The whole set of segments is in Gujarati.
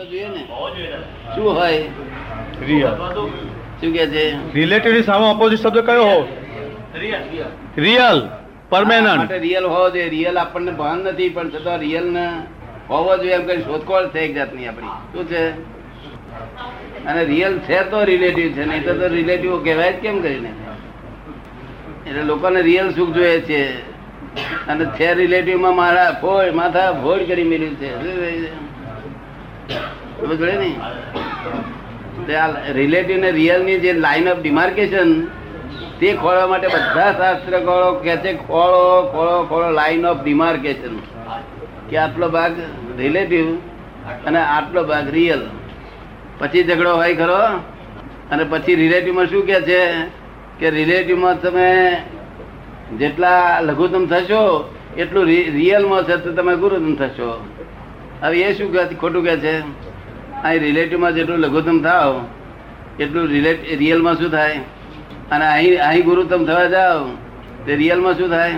તો જોઈએ ને. શું હોય? રિયલ. શું કે છે? રિલેટિવ સામે ઓપોઝિટ શબ્દ કયો હો રિયલ પરમેનન્ટ રિયલ હોવો જોઈએ. રિયલ આપણને ભાન નથી પણ છતાં રિયલ ને હોવો જોઈએ એમ કઈ શોધખોળ છે એક જાતની આપણી. શું છે? અને રિયલ છે તો રિલેટિવ છે નહીં તો રિલેટિવ કહેવાય જ કેમ કરીને? એટલે લોકોને રિયલ સુખ જોઈએ છે. અને છે રિલેટિવમાં મારા ફોડ માથા ફોડ કરી મેળ્યું છે? રિલેટિવ ને રિયલની જે લાઈન ઓફ ડિમાર્કેશન તે ખોળવા માટે બધા શાસ્ત્ર ખોળો કે છે, ખોળો ખોળો ખોળો લાઈન ઓફ ડિમાર્કેશન કે આટલો ભાગ રિલેટિવ અને આટલો ભાગ રિયલ પછી ઝઘડો હોય ખરો? અને પછી રિલેટિવમાં શું કે છે? કે રિલેટિવમાં તમે જેટલા લઘુત્તમ થશો, એટલું રિયલમાં તો તમે ગુરુત્તમ થશો. હવે એ શું કહે, ખોટું કહે છે? અહીં રિલેટિવમાં જેટલું લઘુત્તમ થાવ એટલું રિલેટ રિયલમાં શું થાય? અને અહીં અહીં ગુરુત્તમ થવા જાવ તે રિયલમાં શું થાય?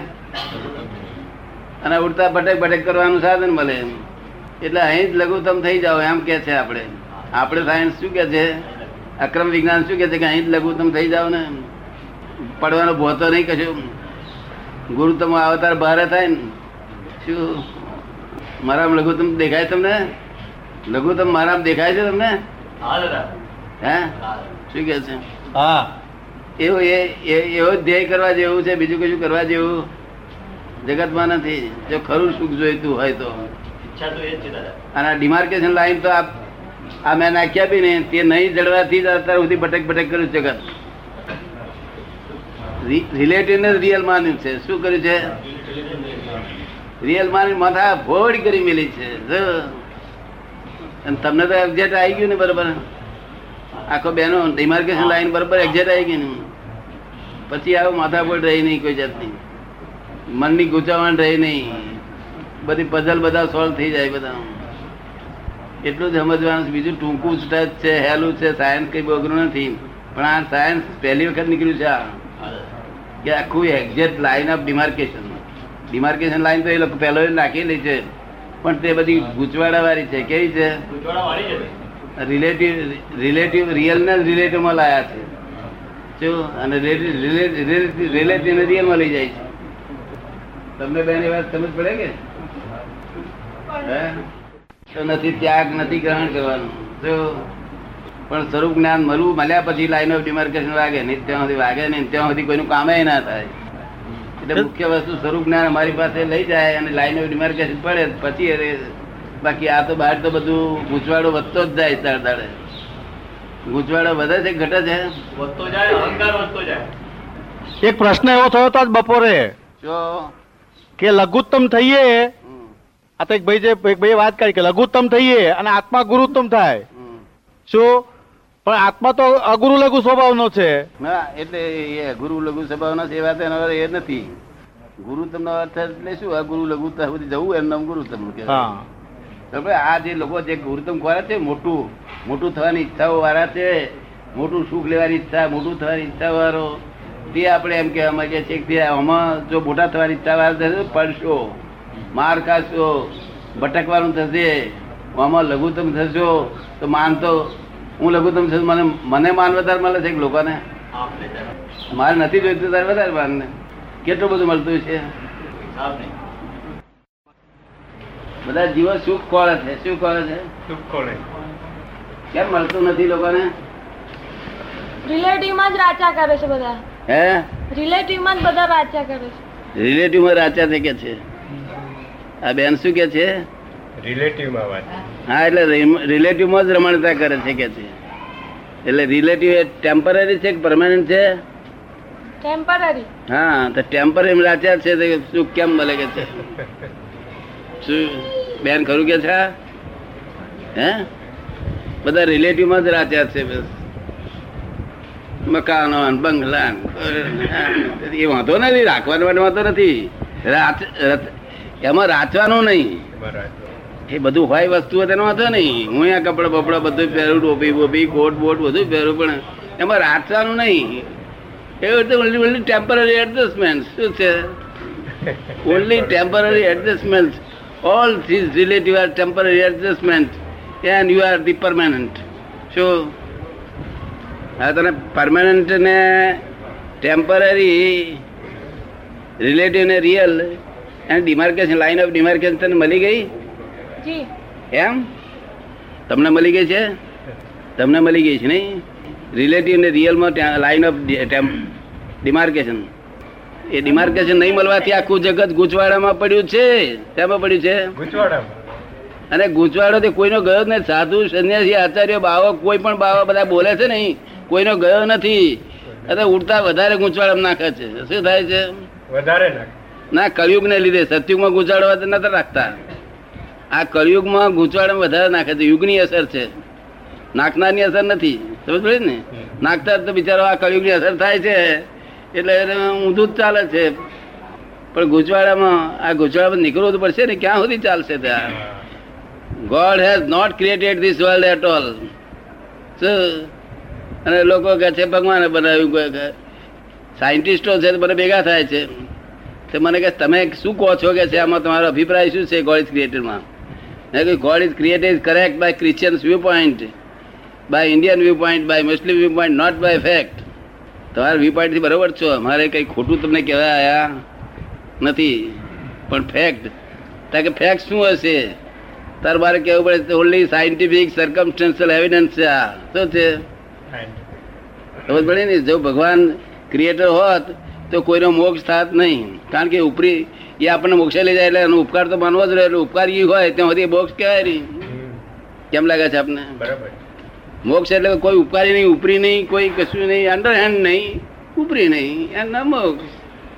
અને ઉડતા ભટક ભટક કરવાનું સાધન મળે. એટલે અહીં જ લઘુત્તમ થઈ જાઓ, એમ કે છે આપણે. આપણે સાયન્સ શું કે છે? અક્રમ વિજ્ઞાન શું કે છે કે અહીં જ લઘુત્તમ થઈ જાવ ને? પડવાનો ભોતો નહીં કશું. ગુરુત્તમ અવતાર બહાર થાય ને. શું? મારામાં લઘુત્તમ દેખાય તમને? લઘુત્તમ મારામાં દેખાય છે તમને? હે શું કે છે? હા. એવો એ એ- એવો ધ્યેય કરવા જેવું છે બીજું કશું કરવા જેવું? જગતમાં નથી. જો ખરું સુખ જોઈતું હોય તો. અને ડિમાર્કેશન લાઈન તો આ આ મેં નાખ્યા બી ને તે નહીં જડવાથી જ અત્યાર સુધી ભટક ભટક કર્યું જગત. રિલેટિવ ને રિયલ માન્યું છે. શું કર્યું છે? રિયલ મારી માથા ભોડ કરી મેલી છે. અને તમને તો એક્ઝેક્ટ આવી ગયું ને બરોબર. આખો બેનો ડિમાર્કેશન લાઈન બરોબર એક્ઝેક્ટ આવી ગઈ ને. પછી આવો માથા ભોડ રહી નહીં કોઈ જાતની. મનની ગૂંચવણ રહી નહીં. બધી પઝલ બધા સોલ્વ થઈ જાય બધા. એટલું જ સમજવાનું છે. બીજું ટૂંકું સ્ટચ છે હેલું છે સાયન્સ કઈ બગડું નથી. પણ આ સાયન્સ પહેલી વખત નીકળ્યું છે આ. કે આખું exact line of demarcation demarcation line તો એ લોકો પહેલો નાખી નાખેલી છે. પણ તે બધી ગુચવાડા વાળી છે. કેવી છે? રિલેટિવ રિલેટિવ રિયલ ને રિલેટિવમાં લાયા છે. શું અને રિલેટિવ ને રિયલમાં લઈ જાય છે. તમને બેન એ વાત સમજ પડે કે? હે? તો નથી ત્યાગ નથી ગ્રહણ કરવાનું. જો પણ સ્વરૂપ જ્ઞાન મળવું મળ્યા પછી લાઈન ઓફ ડિમાર્કેશન વાગે નહીં ત્યાં સુધી વાગે નહીં ત્યાં સુધી કોઈનું કામે ના થાય. એટલે મુખ્ય વસ્તુ સ્વરૂપ જ્ઞાન અમારી પાસે લઈ જાય અને લાઈન ઓફ ડિમાર્કેશન પડે પછી એ- બાકી આ તો બહાર તો બધું ગૂંચવાડો વધતો જ જાય તાર દાડે. ગૂંચવાડો વધે છે ઘટે છે? એક પ્રશ્ન એવો થયો હતો આજ બપોરે જો. કે લઘુત્તમ થઈએ આ તો એક ભાઈ જે એક ભાઈએ વાત કરી કે લઘુત્તમ થઈએ અને આત્મા ગુરુત્તમ થાય. શું? પણ આત્મા તો અગુરુ લઘુ સ્વભાવનો છે. ના એટલે એ ગુરુ લઘુ સ્વભાવના છે એ વાત એનો એ નથી. ગુરુ તમને અર્થ એટલે શું? આ ગુરુ લઘુ સુધી જવું એમ નામ ગુરુ તમને કે હવે આ જે લોકો જે ગુરુતમ ખોરા છે મોટું મોટું થવાની ઈચ્છાઓ વાળા છે મોટું સુખ લેવાની ઈચ્છા મોટું થવાની ઈચ્છા વાળો તે આપણે એમ કહેવા માંગીએ છીએ કે આમાં જો મોટા થવાની ઈચ્છા વાળા થશે પડશો માર ખાશો ભટકવાનું થશે આમાં લઘુત્તમ થશો તો માનતો હું લઘુત્તમ છું મને મને માન વધારે મળે છે લોકોને. મારે નથી જોઈતું તારે વધારે માન ને કેટલું બધું મળતું છે? બધા જીવો સુખ કોળે છે. શું કોળે છે? કેમ મળતું નથી લોકોને? રિલેટિવમાં જ રાચા કરે છે બધા. હે? રિલેટિવમાં જ બધા રાચા કરે છે. રિલેટિવમાં રાચા થઈ કે છે? આ બેન શું કે છે? રિલેટિવમાં વાત. હા એટલે રિલેટિવમાં જ રમણતા કરે છે કે છે. એટલે રિલેટિવ એ ટેમ્પરરી છે કે પરમાનન્ટ છે? ટેમ્પરરી હા તો ટેમ્પરરી રાચ્યા છે તો શું કેમ મળે કે છે? શું બેન ખરું કે છે હે? બધા રિલેટિવમાં જ રાચ્યા છે બસ. મકાનો બંગલા એ વાંધો નથી રાખવાનો વાંધો નથી. એમાં રાચવાનું નહીં. એ બધું હોય વસ્તુ તેનો વાંધો નહીં. હું અહીંયા કપડા બપડા બધું પહેરું, ટોપી બોપી, કોટ બોટ બધું પહેરું, પણ એમાં રાચવાનું નહીં. એવી રીતે ઓનલી ઓનલી ટેમ્પરરી એડજસ્ટમેન્ટ શું છે? Only temporary adjustment all this relative are temporary adjustment and you are the permanent શું હા તને પરમાનન્ટ ને ટેમ્પરરી રિલેટિવ ને real and demarcation line of demarcation તને મળી ગઈ? એમ? તમને મળી ગઈ છે? તમને મળી ગઈ છે નહીં? રિલેટિવ ને રિયલમાં લાઈન ઓફ ડિમાર્કેશન એ ડિમાર્કેશન નહીં મળવાથી આખું જગત ગુચવાડામાં પડ્યું છે. તેમાં પડ્યું છે? અને ગુચવાડો તે કોઈનો ગયો જ નથી. સાધુ સંન્યાસી આચાર્ય બાવા કોઈ પણ બાવા બધા બોલે છે નહીં. કોઈનો ગયો નથી. અને ઉડતા વધારે ગૂંચવાડામાં નાખે છે. શું થાય છે? વધારે ના કળિયુગ ને લીધે સતયુગમાં ગૂંચવાડવા તો નતા રાખતા. આ કળિયુગમાં ગૂંચવાડામાં વધારે નાખે છે. યુગની અસર છે. નાખનારની અસર નથી. સમજ પડી ને નાખતા તો બિચારો આ કળિયુગની અસર થાય છે. એટલે એને ઊંધું જ ચાલે છે. પણ ગૂંચવાડામાં આ ગુજવાડામાં નીકળવું તો પડશે ને? ક્યાં સુધી ચાલશે ત્યાં God has not created this world at all અને લોકો કહે છે ભગવાને બનાવ્યું સાયન્ટિસ્ટો છે મને બધા ભેગા થાય છે. તો મને કહે તમે શું કહો છો કે છે? આમાં તમારો અભિપ્રાય શું છે? God is ક્રિએટેડમાં God is created correct by Christians viewpoint by Indian viewpoint by Muslim viewpoint not by fact તમારા વ્યૂ પોઈન્ટથી બરોબર છો. અમારે કંઈ ખોટું તમને કહેવા આવ્યા નથી. પણ ફેક્ટ કારણ કે ફેક્ટ શું હશે? તાર મારે કહેવું પડે ઓનલી સાયન્ટિફિક સર્કમસ્ટન્શિયલ એવિડન્સ છે આ. શું છે? ખબર પડે ને? જો ભગવાન ક્રિએટર હોત તો કોઈનો મોક્ષ થાત નહીં. કારણ કે ઉપરી એ આપણને મોક્ષે લઈ જાય એટલે એનો ઉપકાર તો માનવો જ રહે એટલે ઉપકાર એ હોય ત્યાં સુધી મોક્ષ કહેવાય નહીં. કેમ લાગે છે આપને? બરાબર. મોક્ષ એટલે કોઈ ઉપકારી નહીં ઉપરી નહીં કોઈ કશું નહીં અંડરહેન્ડ નહીં ઉપરી નહીં. એના મોક્ષ.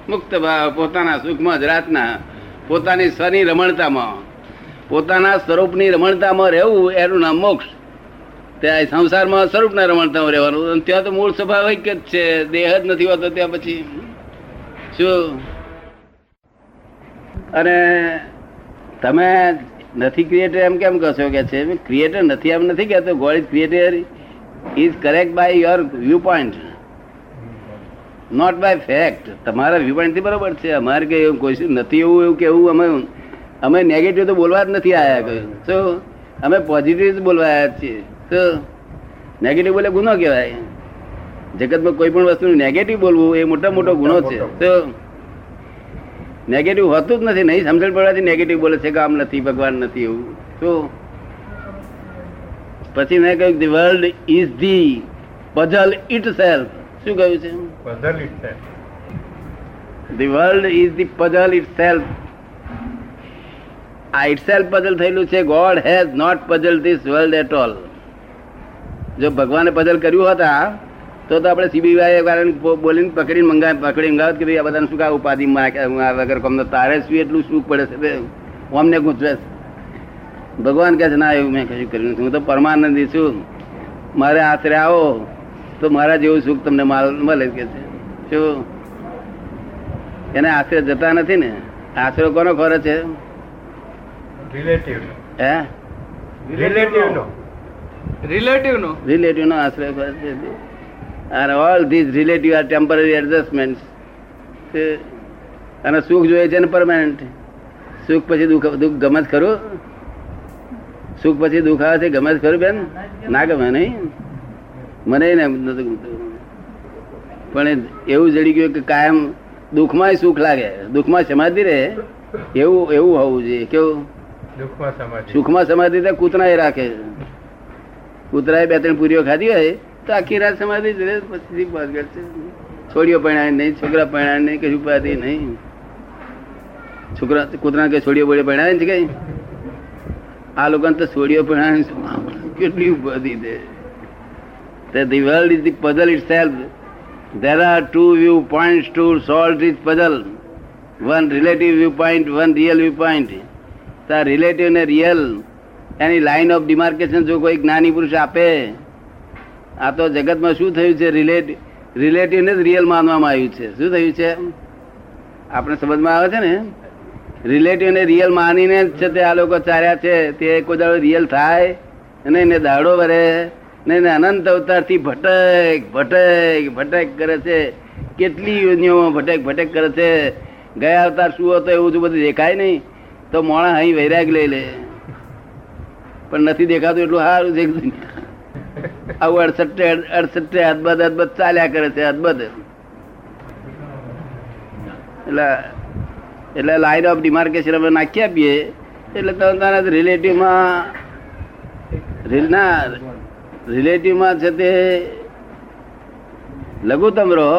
મુક્ત ભાવ પોતાના સુખમાં જ રાતના પોતાની સ્વની રમણતામાં. પોતાના સ્વરૂપની રમણતામાં રહેવું એનું નામ મોક્ષ. ત્યાં સંસારમાં સ્વરૂપના રમણતામાં રહેવાનું. અને ત્યાં તો મૂળ સ્વાભાવિક જ છે. દેહ જ નથી હોતો ત્યાં પછી. શું? અને તમે નથી ક્રિએટર એમ કેમ કહો છો કે છે? ક્રિએટર નથી એમ નથી કહેતો God is creator is correct by your viewpoint not by fact તમારા વ્યૂ પોઈન્ટથી બરોબર છે. અમારે કઈ એવું કોઈ નથી એવું એવું કેવું અમે અમે નેગેટિવ તો બોલવા જ નથી આવ્યા કઈ. શું? અમે પોઝિટિવ જ બોલવા આવ્યા છીએ. શું? નેગેટિવ બોલે ગુનો કહેવાય. જગતમાં કોઈ પણ વસ્તુ નેગેટિવ બોલવું એ મોટા મોટો ગુનો છે. તો નેગેટિવ હોતું જ નથી નહીં સમજણ પડવાથી નેગેટિવ બોલે છે કે આમ નથી ભગવાન નથી એવું. તો પછી મેં કહ્યું the world is the puzzle itself શું કહ્યું છે? Puzzle itself the world is the puzzle itself આ ઇટ સેલ્ફ પઝલ થયેલું છે God has not puzzle this world at all જો ભગવાને પઝલ કર્યું હતા તો તો આપણે સીબીઆઈ વાળાને બોલીને પકડીને મંગા પકડી મંગાવત કે ભાઈ આ બધાને શું કા ઉપાધિ વગર કોમનો તારે શું એટલું સુખ પડે છે? અમને ગૂંચવે ભગવાન કહે છે ના એવું મેં કશું કર્યું નથી. હું તો પરમાનંદી છું. મારે આશરે આવો તો મારા જેવું સુખ તમને માલ- મળે કે છે? શું? એને આશરે જતા નથી ને? આશરો કોનો ખોરે છે? રિલેટિવ હે? રિલેટિવ નો. રિલેટિવ નો. રિલેટિવ નો આશરે કરે છે. અને all this relative are temporary adjustment અને સુખ જોઈએ છે ને પરમાનન્ટ સુખ પછી દુઃખ દુઃખ ગમે જ ખરું. સુખ પછી દુઃખ આવે છે ગમે જ ખરું બેન. ના ગમે નહીં. મને ને ગમતું. પણ એવું જડી ગયું કે કાયમ દુઃખમાં સુખ લાગે. દુઃખમાં સમાધિ રહે. એવું એવું હોવું જોઈએ. કેવું? સુખમાં સમાધિ તો કૂતરા એ રાખે. કૂતરાએ બે ત્રણ પૂરીઓ ખાધી હોય. તો આખી રાત સમાધિ જ રહે પછી છોડીઓ પરણાય નહીં છોકરા પરણાય નહીં કશું ઉપાધિ નહીં છોકરા કૂતરા કે છોડીઓ બોડીઓ પરણાય છે કઈ આ લોકોને તો છોડીઓ પરણાય કેટલી ઉપાધિ છે The, the world is the puzzle itself. There are two viewpoints to solve this puzzle. One relative viewpoint, one real viewpoint. The relative ને real એની લાઈન ઓફ ડિમાર્કેશન જો કોઈ જ્ઞાની પુરુષ આપે આ તો જગતમાં શું થયું છે? રિલેટિવ રિલેટિવને જ રિયલ માનવામાં આવ્યું છે. શું થયું છે? આપણે સમજમાં આવે છે ને? રિલેટિવને રિયલ માનીને જ છે તે આ લોકો ચાર્યા છે. તે કોઈ દાડો રિયલ થાય અને એને દાડો વરે ને એને અનંત અવતારથી ભટક ભટક ભટક કરે છે. કેટલી યોજનાઓમાં ભટક ભટક કરે છે. ગયા અવતાર શું હતો એવું બધું દેખાય નહીં. તો મોણા અહીં વૈરાગ લઈ લે. પણ નથી દેખાતું એટલું સારું છે આવું અડસઠે અડસઠે અદબદ અદબદ ચાલ્યા કરે છે અદબદ એટલે એટલે લાઈન ઓફ ડિમાર્કેશન અમે નાખી આપીએ. એટલે તમે તારા રિલેટિવમાં ના રિલેટિવમાં છે તે લઘુત્તમ રહો.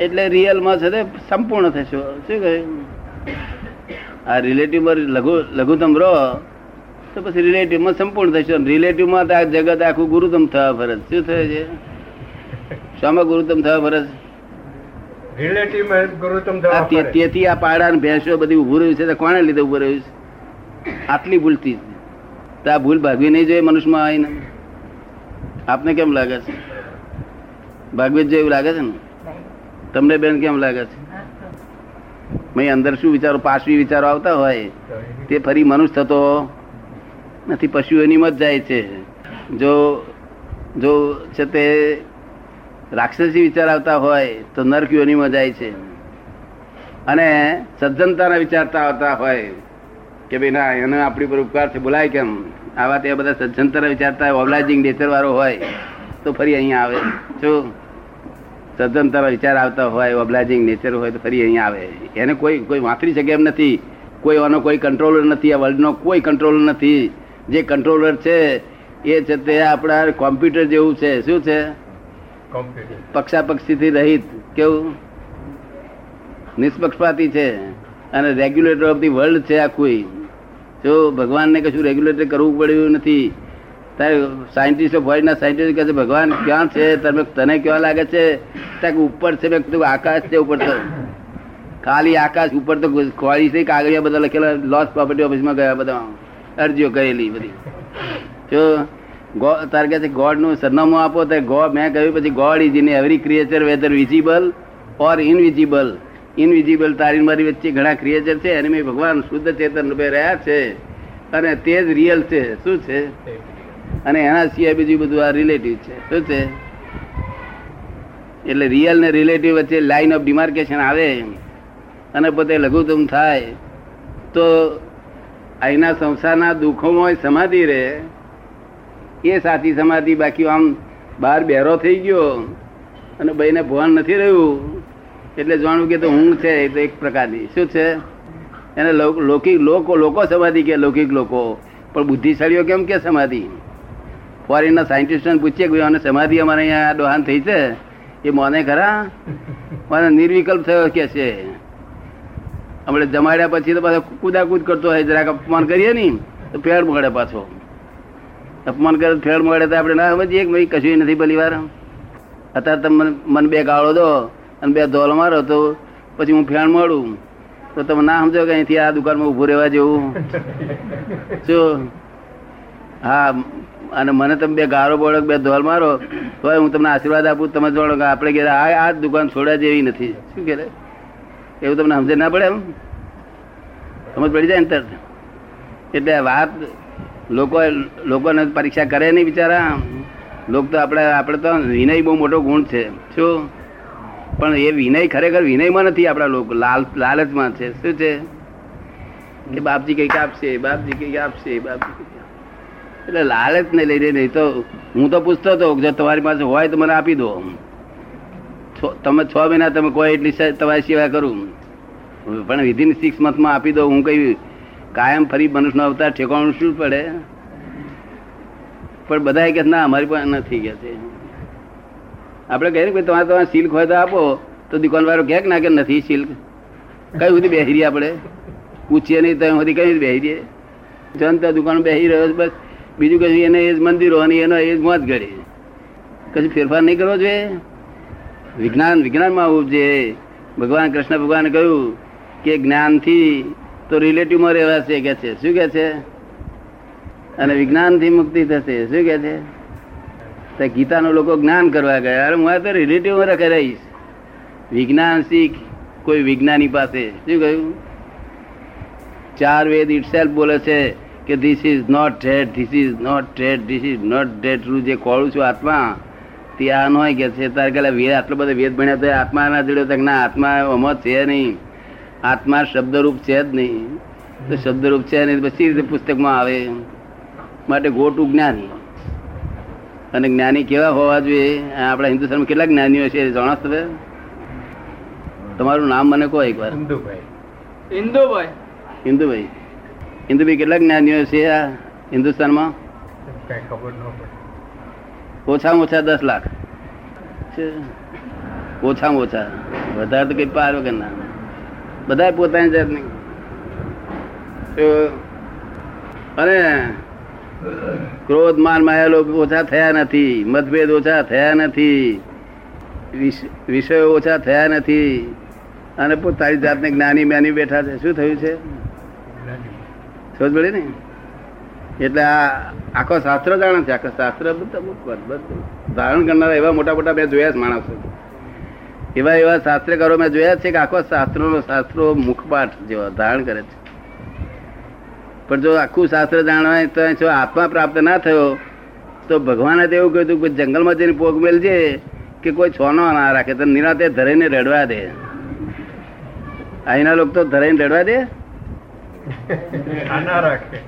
એટલે રિયલમાં છે તે સંપૂર્ણ થશો. શું કહ્યું? આ રિલેટિવમાં લઘુ, લઘુત્તમ રહો. તો પછી રિલેટિવમાં સંપૂર્ણ થશે. રિલેટિવમાં આ જગત આખું ગુરુતમ થવા ફરજ શું થયું છે? શામાં ગુરુતમ થવા ફરજ. તેથી આ પાડા ને ભેંસો બધી ઉભું રહ્યું છે કોને લીધે ઉભું રહ્યું છે? આટલી ભૂલથી તો આ ભૂલ ભાગવી નહીં જોઈએ મનુષ્યમાં આવીને. આપને કેમ લાગે છે? ભાગવી જ જેવું લાગે છે ને? તમને બેન કેમ લાગે છે? મેં અંદર શું વિચારો? પાછવી વિચારો આવતા હોય. તે ફરી મનુષ્ય થતો નથી પશુઓની મત જાય છે. જો જો છે તે રાક્ષસી વિચાર આવતા હોય, તો નરકીઓની જાય છે. અને સજ્જનતાના વિચારતા આવતા હોય કે ભાઈ, ના, એને આપણી પર ઉપકાર છે, બોલાય કેમ? આવા તે બધા સજ્જનતાના વિચારતા ઓબલાઇઝિંગ નેચર વાળો હોય, તો ફરી અહીંયા આવે. જો સજ્જનતાના વિચાર આવતા હોય ઓબલાઇઝિંગ નેચર હોય, તો ફરી અહીંયા આવે. એને કોઈ કોઈ વાંતરી શકે એમ નથી. કોઈ આનો કોઈ કંટ્રોલ નથી, આ વર્લ્ડનો કોઈ કંટ્રોલ નથી. જે કંટ્રોલર છે એ છે તે આપણા કોમ્પ્યુટર જેવું છે. શું છે? પક્ષાપક્ષીથી રહિત કેવું? નિષ્પક્ષપાતી છે. અને રેગ્યુલેટર ઓફ ધી વર્લ્ડ છે આખું જો ભગવાનને કશું રેગ્યુલેટર કરવું પડ્યું નથી. તારે સાયન્ટિસ્ટ ફોરેનના સાયન્ટિસ્ટ કહે છે ભગવાન ક્યાં છે? તમે તને કેવા લાગે છે? ત્યાં ઉપર છે મેં કીધું આકાશ છે ઉપર તો. ખાલી આકાશ ઉપર તો ખોળી છે કાગળિયા બધા લખેલા લોસ પ્રોપર્ટી ઓફિસમાં ગયા બધા. અરજીઓ કરેલી બધી. જો ગો- તારે કે છે ગોડનું સરનામું આપો તો ગોડ મેં કહ્યું પછી God is in every creature whether visible or invisible. Invisible તારી મારી વચ્ચે ઘણા ક્રિએચર છે અને મેં ભગવાન શુદ્ધ ચેતન રૂપે રહ્યા છે. અને તે જ રિયલ છે. શું છે? અને એના સિવાય બીજું બધું આ રિલેટિવ છે. શું છે? એટલે રિયલ ને રિલેટિવ વચ્ચે લાઈન ઓફ ડિમાર્કેશન આવે અને પોતે લઘુત્તમ થાય. તો અહીંના સંસારના દુઃખોમાં સમાધિ રહે. એ સાચી સમાધિ બાકી આમ બહાર બેરો થઈ ગયો અને ભાઈને ભાન નથી રહ્યું, એટલે જાણવું કે તો ઊંઘ છે, એ તો એક પ્રકારની. શું છે? એને લૌકિક લોકો લોકો સમાધિ કે લૌકિક લોકો? પણ બુદ્ધિશાળીઓ કેમ કે સમાધિ? ફોરેનના સાયન્ટિસ્ટોને પૂછીએ કે ભાઈ સમાધિ અમારે અહીંયા ડોહાન થઈ છે? એ મોને ખરા? મને નિર્વિકલ્પ થયો કે છે. આપણે જમાડ્યા પછી તો પાછો કુદાકુદ કરતો હોય, જરાક અપમાન કરીએ ને તો ફેર મળે પાછો. અપમાન કરે ફેર મળે તો આપણે ના સમજીએ કે ભાઈ કશું નથી પેલી વાર અત્યારે તમે મને- બે ગાળો દો અને બે ધોલ મારો, તો પછી હું ફેણ મળું. તો તમે ના સમજો કે અહીંથી આ દુકાનમાં ઊભું રહેવા જેવું. શું? હા, અને મને તમે બે ગારો બોળો બે ધોલ મારો તો હું તમને આશીર્વાદ આપું, તમે જોડો કે આપણે કે આ આ જ દુકાન છોડવા જેવી નથી. શું કે એવું તમને સમજે ના પડે એમ? સમજ પડી જાય ને તરત. એટલે વાત લોકો લોકોને પરીક્ષા કરે નહીં બિચારા. લોક તો આપણે આપણે તો વિનય બહુ મોટો ગુણ છે. શું? પણ એ વિનય ખરેખર વિનયમાં નથી આપણા લોકો, લાલ, લાલચમાં છે. શું છે? કે બાપજી કંઈક આપશે, બાપજી કંઈક આપશે, બાપજી એટલે લાલચ ને લઈને નહીં તો હું તો પૂછતો હતો જો તમારી પાસે હોય તો મને આપી દો. તમે છ મહિના તમે કોઈ એટલી તમારી સેવા કરું. પણ વિધિન સિક્સ મંથમાં આપી દો હું કઈ કાયમ ફરી મનુષ્યનો અવતાર ઠેકાણું શું પડે? પણ બધા કે ના, અમારી પાસે નથી, કે છે. આપણે કહીએ કે તમારે તમારે સિલ્ક હોય તો આપો, તો દુકાનવાળો કહે કે ના, કે નથી સિલ્ક કઈ સુધી બેસી રહીએ આપણે? પૂછીએ નહીં તો સુધી કઈ બેસી રહીએ? જનતા દુકાન બેસી રહ્યો બસ બીજું કશું એને એ જ મંદિરો અને એનો એ જ મોત ઘડી. કશું ફેરફાર નહીં કરવો જોઈએ? વિજ્ઞાન વિજ્ઞાનમાં આવવું જોઈએ ભગવાન કૃષ્ણ ભગવાને કહ્યું કે જ્ઞાનથી તો રિલેટિવમાં રહેવાશે કે છે. શું કે છે? અને વિજ્ઞાનથી મુક્તિ થશે. શું કે છે? તો ગીતાનો લોકો જ્ઞાન કરવા ગયા. અરે હું તો રિલેટિવમાં રખે રહીશ. વિજ્ઞાન શીખ કોઈ વિજ્ઞાની પાસે. શું કહ્યું? ચાર વેદ ઇટસેલ્ફ બોલે છે કે this is not dead this is not dead this is not dead જે કોળું છું આત્મા તે આ નો કે છે તારે કે વેદ આટલો બધો વેદ ભણ્યા તો આત્મા ના જોડ્યો તો ના આત્મા અમત છે નહીં. આત્મા શબ્દરૂપ છે જ નહીં. તો શબ્દરૂપ છે નહીં પછી રીતે પુસ્તકમાં આવે? માટે ગોટું જ્ઞાની. અને જ્ઞાની કેવા હોવા જોઈએ? આપણા હિન્દુસ્તાનમાં કેટલા જ્ઞાનીઓ છે જાણો તમે? તમારું નામ મને કહો એકવાર. ઇન્દુભાઈ. ઇન્દુભાઈ. હિન્દુભાઈ હિન્દુભાઈ કેટલા જ્ઞાનીઓ છે આ હિન્દુસ્તાનમાં? કઈ ખબર ન પડે. ઓછામાં ઓછા દસ લાખ. ઓછામાં ઓછા. વધારે તો કઈ પાર વગર ના. બધા પોતાની જાતની. તો અને ક્રોધ માન માયા ઓછા થયા નથી. મતભેદ ઓછા થયા નથી. વિષયો ઓછા થયા નથી. અને પોતાની જાતને જ્ઞાની જ્ઞાની બેઠા છે. શું થયું છે. સમજ પડી ને? એટલે આ આખો શાસ્ત્ર જાણે છે, આખો શાસ્ત્ર બધા ધારણ કરનારા એવા મોટા મોટા મેં જોયા જ માણસો. એવા એવા શાસ્ત્રકારો મેં જોયા છે કે આખો શાસ્ત્રોનો શાસ્ત્રો મુખપાઠ જેવા ધારણ કરે છે. પણ જો આખું શાસ્ત્ર જાણવાય તો જો આત્મા પ્રાપ્ત ના થયો, તો ભગવાને તો એવું કહ્યું કે જંગલમાં જઈને પોગ મેલજે કે કોઈ છોનો ના રાખે, તો નિરાતે ધરીને રડવા દે. અહીંના લોકો તો ધરાઈને રડવા દે? ના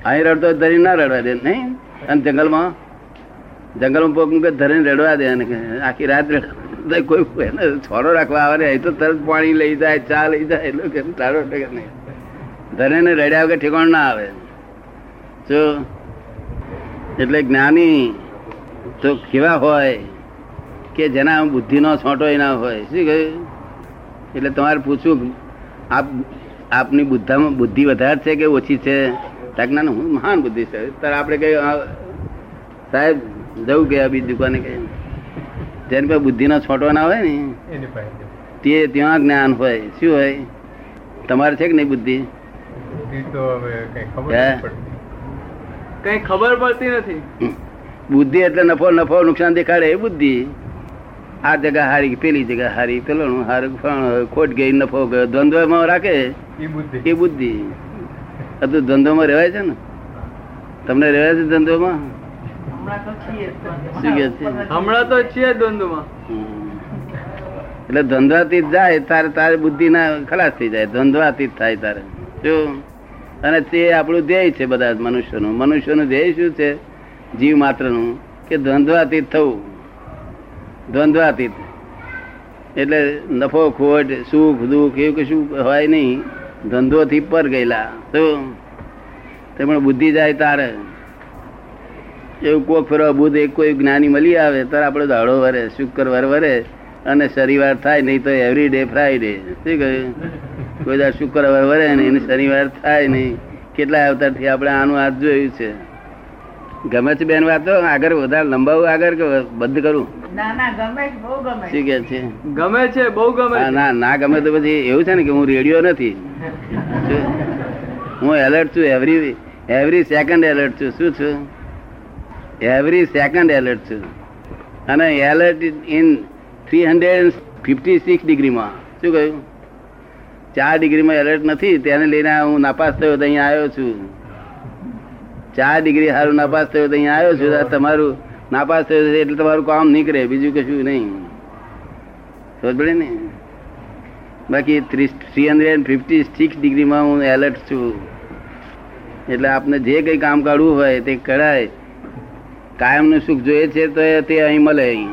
અહીં રડતો ધરી ના રડવા દે, નહીં? અને જંગલમાં જંગલમાં પોક મૂકે ધરીને રડવા દે અને આખી રાત રડવા કોઈ એને છોડો રાખવા આવે અહીં તો તરત પાણી લઈ જાય, ચા લઈ જાય, એટલે કે તારો નહીં. ધરીને રડ્યા વગર ઠેકાણ ના આવે. જો, એટલે જ્ઞાની તો કેવા હોય કે જેના બુદ્ધિનો છોટો ના હોય. શું કહ્યું? એટલે તમારે પૂછવું આપ આપની બુદ્ધામાં બુદ્ધિ વધારે છે કે ઓછી છે? તાક ના ના, હું મહાન બુદ્ધિ છે. ત્યારે આપણે કઈ સાહેબ જવું ગયા બીજી દુકાને કઈ? જેને પાસે બુદ્ધિના છોટો ના હોય ને તે ત્યાં જ્ઞાન હોય. શું હોય? તમારે છે કે નહીં બુદ્ધિ? બુદ્ધિ તો હવે કઈ ખબર હે? નથી પડતી. કઈ ખબર પડતી નથી. બુદ્ધિ એટલે નફો નફો નુકસાન દેખાડે એ બુદ્ધિ. આ જગા હારી પેલી જગા હારી પેલું હારું ફલાણું, ખોટ ગઈ નફો ગયો. દ્વંદ્વમાં રાખે? એ બુદ્ધિ. બધું બુદ્ધિ. આ તો ધંધોમાં રહેવાય છે ને? તમને રહેવાય છે ધંધોમાં? હમણાં તો છીએ ધંધોમાં. એટલે દ્વંદ્વાતીત જાય તારે તારે બુદ્ધિ ના ખલાસ થઈ જાય. ધંધવાતી થાય તારે. જો? અને તે આપણું ધ્યેય છે બધા મનુષ્યનું. મનુષ્યનું ધ્યેય શું છે? જીવ માત્રનું કે ધંધવાતી થવું. દ્વંદ્વાતીત. એટલે નફો, ખોટ, સુખ, દુઃખ એવું કશું હોય નહીં. ધંધોથી પર ગયેલા. તો તે પણ બુદ્ધિ જાય તારે. એવું કોક ફેરવા બુદ્ધ એક કોઈ જ્ઞાની મળી આવે, ત્યારે આપણે દાડો વરે શુક્રવાર વરે અને શનિવાર થાય, નહીં તો એવરી ડે ફ્રાઈડે શું કહ્યું? કોઈ દાડ શુક્રવાર વરે નહીં એને શનિવાર થાય નહીં. કેટલા અવતારથી આપણે આનું હાથ જોયું છે. ગમે છે બેન વાતો આગળ વધારે લંબાવું આગળ કે બંધ કરું? ના ના ગમે છે, બહુ ગમે શું કે છે? ગમે છે બહુ ગમે ના ના ગમે તો પછી એવું છે ને કે હું રેડિયો નથી. શું? હું એલર્ટ છું એવરી એવરી સેકન્ડ એલર્ટ છું. શું છું? એવરી સેકન્ડ એલર્ટ છું. અને alert in three hundred fifty six ડિગ્રીમાં. શું કહ્યું? ચાર ડિગ્રીમાં એલર્ટ નથી તેને લઈને હું નાપાસ થયો તો અહીંયા આવ્યો છું. ચાર ડિગ્રી સારું નાપાસ થયો તો અહીંયા આવ્યો છું તમારું નાપાસ થયો એટલે તમારું કામ નીકળે બીજું કશું નહીં. સમજ પડે ને? બાકી થ્રી હંડ્રેડ ફિફ્ટી સિક્સ ડિગ્રીમાં હું એલર્ટ છું. એટલે આપને જે કંઈ કામ કાઢવું હોય તે કરાય. કાયમનું સુખ જોઈએ છે તો તે અહીં મળે. અહીં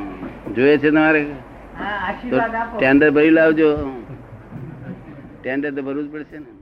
જોઈએ છે તમારે? તો ટેન્ડર ભરી લાવજો. ટેન્ડર તો ભરવું જ પડશે ને.